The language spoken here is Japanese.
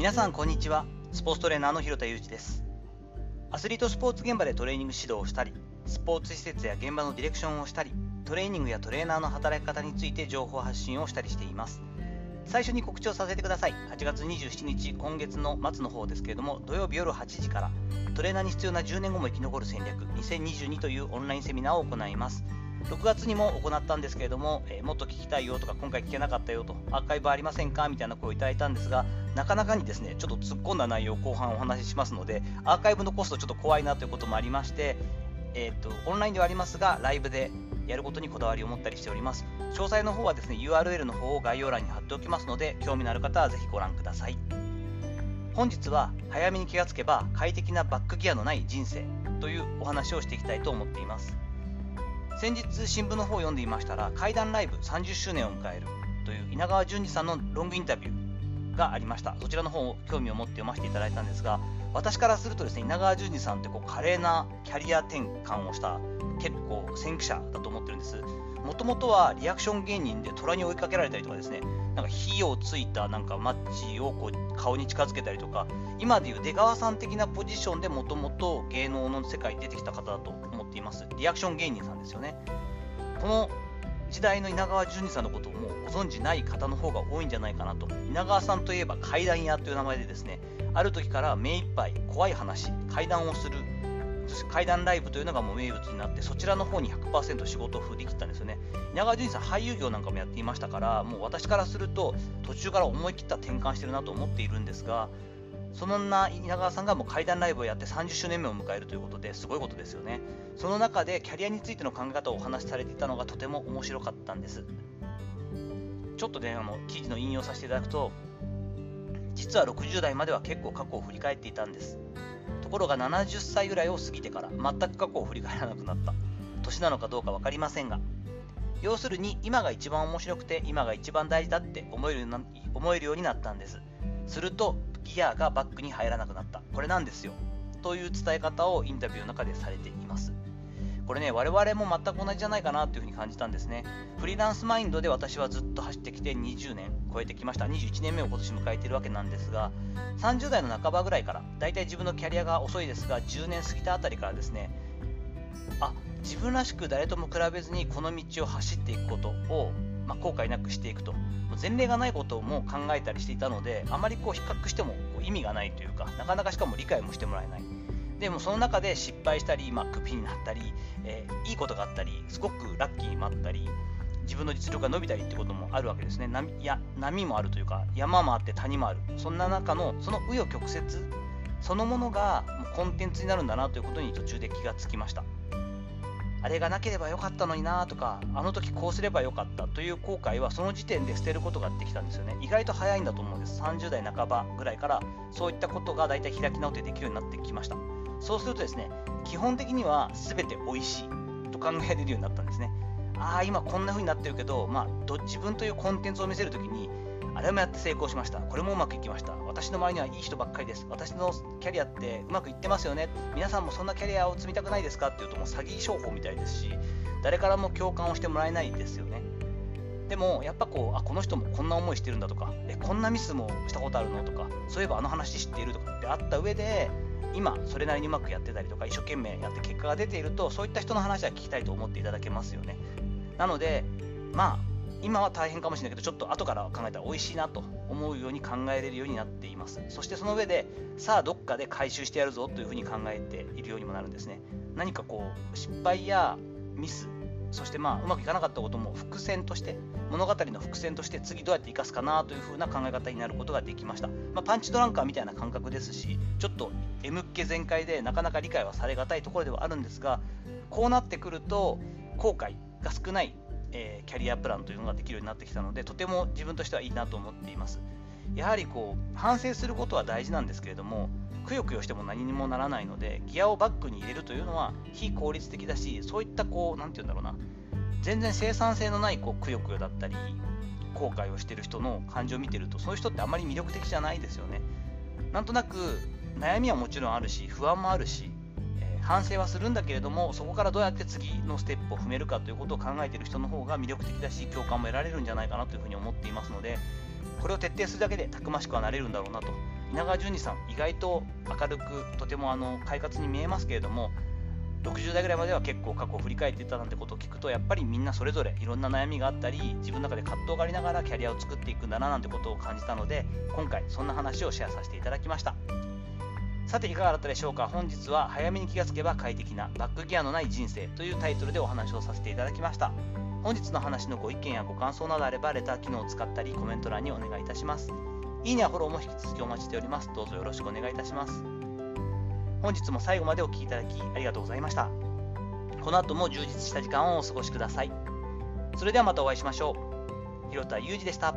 皆さんこんにちは。スポーツトレーナーの広田裕二です。アスリートスポーツ現場でトレーニング指導をしたりスポーツ施設や現場のディレクションをしたりトレーニングやトレーナーの働き方について情報発信をしたりしています。最初に告知をさせてください。8月27日今月の末の方ですけれども土曜日夜8時からトレーナーに必要な10年後も生き残る戦略2022というオンラインセミナーを行います。6月にも行ったんですけれども、えー、もっと聞きたいよとか今回聞けなかったよとアーカイブありませんかみたいな声をいただいたんですがなかなかにですねちょっと突っ込んだ内容を後半お話ししますのでアーカイブのコストちょっと怖いなということもありまして、えーと、オンラインではありますがライブでやることにこだわりを持ったりしております。詳細の方はですね URL の方を概要欄に貼っておきますので興味のある方はぜひご覧ください。本日は早めに気がつけば快適なバックギアのない人生というお話をしていきたいと思っています。先日新聞の方を読んでいましたら怪談ライブ30周年を迎えるという稲川淳二さんのロングインタビューがありました。そちらの方を興味を持って読ませていただいたんですが私からするとですね稲川淳二さんってこう華麗なキャリア転換をした結構先駆者だと思ってるんです。もともとはリアクション芸人で虎に追いかけられたりとかですねなんか火をついたなんかマッチをこう顔に近づけたりとか今でいう出川さん的なポジションでもともと芸能の世界に出てきた方だとっています。リアクション芸人さんですよね。この時代の稲川淳二さんのことをもうご存じない方の方が多いんじゃないかなと。稲川さんといえば怪談屋という名前でですね、ある時から目いっぱい怖い話、怪談をする、怪談ライブというのがもう名物になって、そちらの方に100%仕事を振り切ったんですよね。稲川淳二さん、俳優業なんかもやっていましたから、もう私からすると、途中から思い切った転換してるなと思っているんですが、そんな稲川さんがもう怪談ライブをやって30周年目を迎えるということですごいことですよね。その中でキャリアについての考え方をお話しされていたのがとても面白かったんです。ちょっとね、あの記事の引用させていただくと、実は60代までは結構過去を振り返っていたんです。ところが70歳ぐらいを過ぎてから全く過去を振り返らなくなった。年なのかどうか分かりませんが。要するに今が一番面白くて今が一番大事だって思える思えるようになったんです。するとギアがバックに入らなくなった。これなんですよ。という伝え方をインタビューの中でされています。これね、我々も全く同じじゃないかなというふうに感じたんですね。フリーランスマインドで私はずっと走ってきて20年超えてきました。21年目を今年迎えているわけなんですが、30代の半ばぐらいから、だいたい自分のキャリアが遅いですが、10年過ぎたあたりからですね、あ、自分らしく誰とも比べずにこの道を走っていくことを、まあ、後悔なくしていくと。前例がないことも考えたりしていたので、あまりこう比較してもこう意味がないというか、なかなかしかも理解もしてもらえない。でもその中で失敗したり、まあ、クビになったり、えー、いいことがあったり、すごくラッキーもあったり、自分の実力が伸びたりってこともあるわけですね。波や波もあるというか、山もあって谷もある。そんな中の、その紆余曲折そのものがコンテンツになるんだなということに途中で気がつきました。あれがなければよかったのになとか、あの時こうすればよかったという後悔はその時点で捨てることができたんですよね。意外と早いんだと思うんです。30代半ばぐらいからそういったことが大体開き直ってできるようになってきました。そうするとですね、基本的には全て美味しいと考えられるようになったんですね。ああ、今こんな風になってるけど、まあ、ど自分というコンテンツを見せるときに、あれもやって成功しました。これもうまくいきました。私の周りにはいい人ばっかりです。私のキャリアってうまくいってますよね。皆さんもそんなキャリアを積みたくないですか？っていうともう詐欺商法みたいですし、誰からも共感をしてもらえないですよね。でも、やっぱこう、あ、この人もこんな思いしてるんだとか、え、こんなミスもしたことあるのとか、そういえばあの話知っているとかってあった上で、今それなりにうまくやってたりとか一生懸命やって結果が出ているとそういった人の話は聞きたいと思っていただけますよねなのでまあ今は大変かもしれないけどちょっと後から考えたら美味しいなと思うように考えれるようになっています。そしてその上でさあどっかで回収してやるぞというふうに考えているようにもなるんですね。何かこう失敗やミスそしてまあうまくいかなかったことも伏線として物語の伏線として次どうやって生かすかなというふうな考え方になることができました、まあ、パンチドランカーみたいな感覚ですしちょっと M っ気全開でなかなか理解はされがたいところではあるんですがこうなってくると後悔が少ない、えー、キャリアプランというのができるようになってきたのでとても自分としてはいいなと思っています。やはりこう反省することは大事なんですけれどもくよくよしても何にもならないのでギアをバックに入れるというのは非効率的だしそういったこう何て言うんだろうな全然生産性のないこうくよくよだったり後悔をしてる人の感情を見てるとそういう人ってあまり魅力的じゃないですよね。なんとなく悩みはもちろんあるし不安もあるし、反省はするんだけれどもそこからどうやって次のステップを踏めるかということを考えている人の方が魅力的だし共感も得られるんじゃないかなというふうに思っていますのでこれを徹底するだけでたくましくはなれるんだろうなと。稲川淳二さん意外と明るくとてもあの快活に見えますけれども60代ぐらいまでは結構過去を振り返っていたなんてことを聞くとやっぱりみんなそれぞれいろんな悩みがあったり自分の中で葛藤がありながらキャリアを作っていくんだななんてことを感じたので今回そんな話をシェアさせていただきました。さていかがだったでしょうか？本日は早めに気がつけば快適なバックギアのない人生というタイトルでお話をさせていただきました本日の話のご意見やご感想などあればレター機能を使ったりコメント欄にお願いいたしますいいねやフォローも引き続きお待ちしておりますどうぞよろしくお願いいたします本日も最後までお聴きいただきありがとうございましたこの後も充実した時間をお過ごしください。それではまたお会いしましょう。広田裕二でした。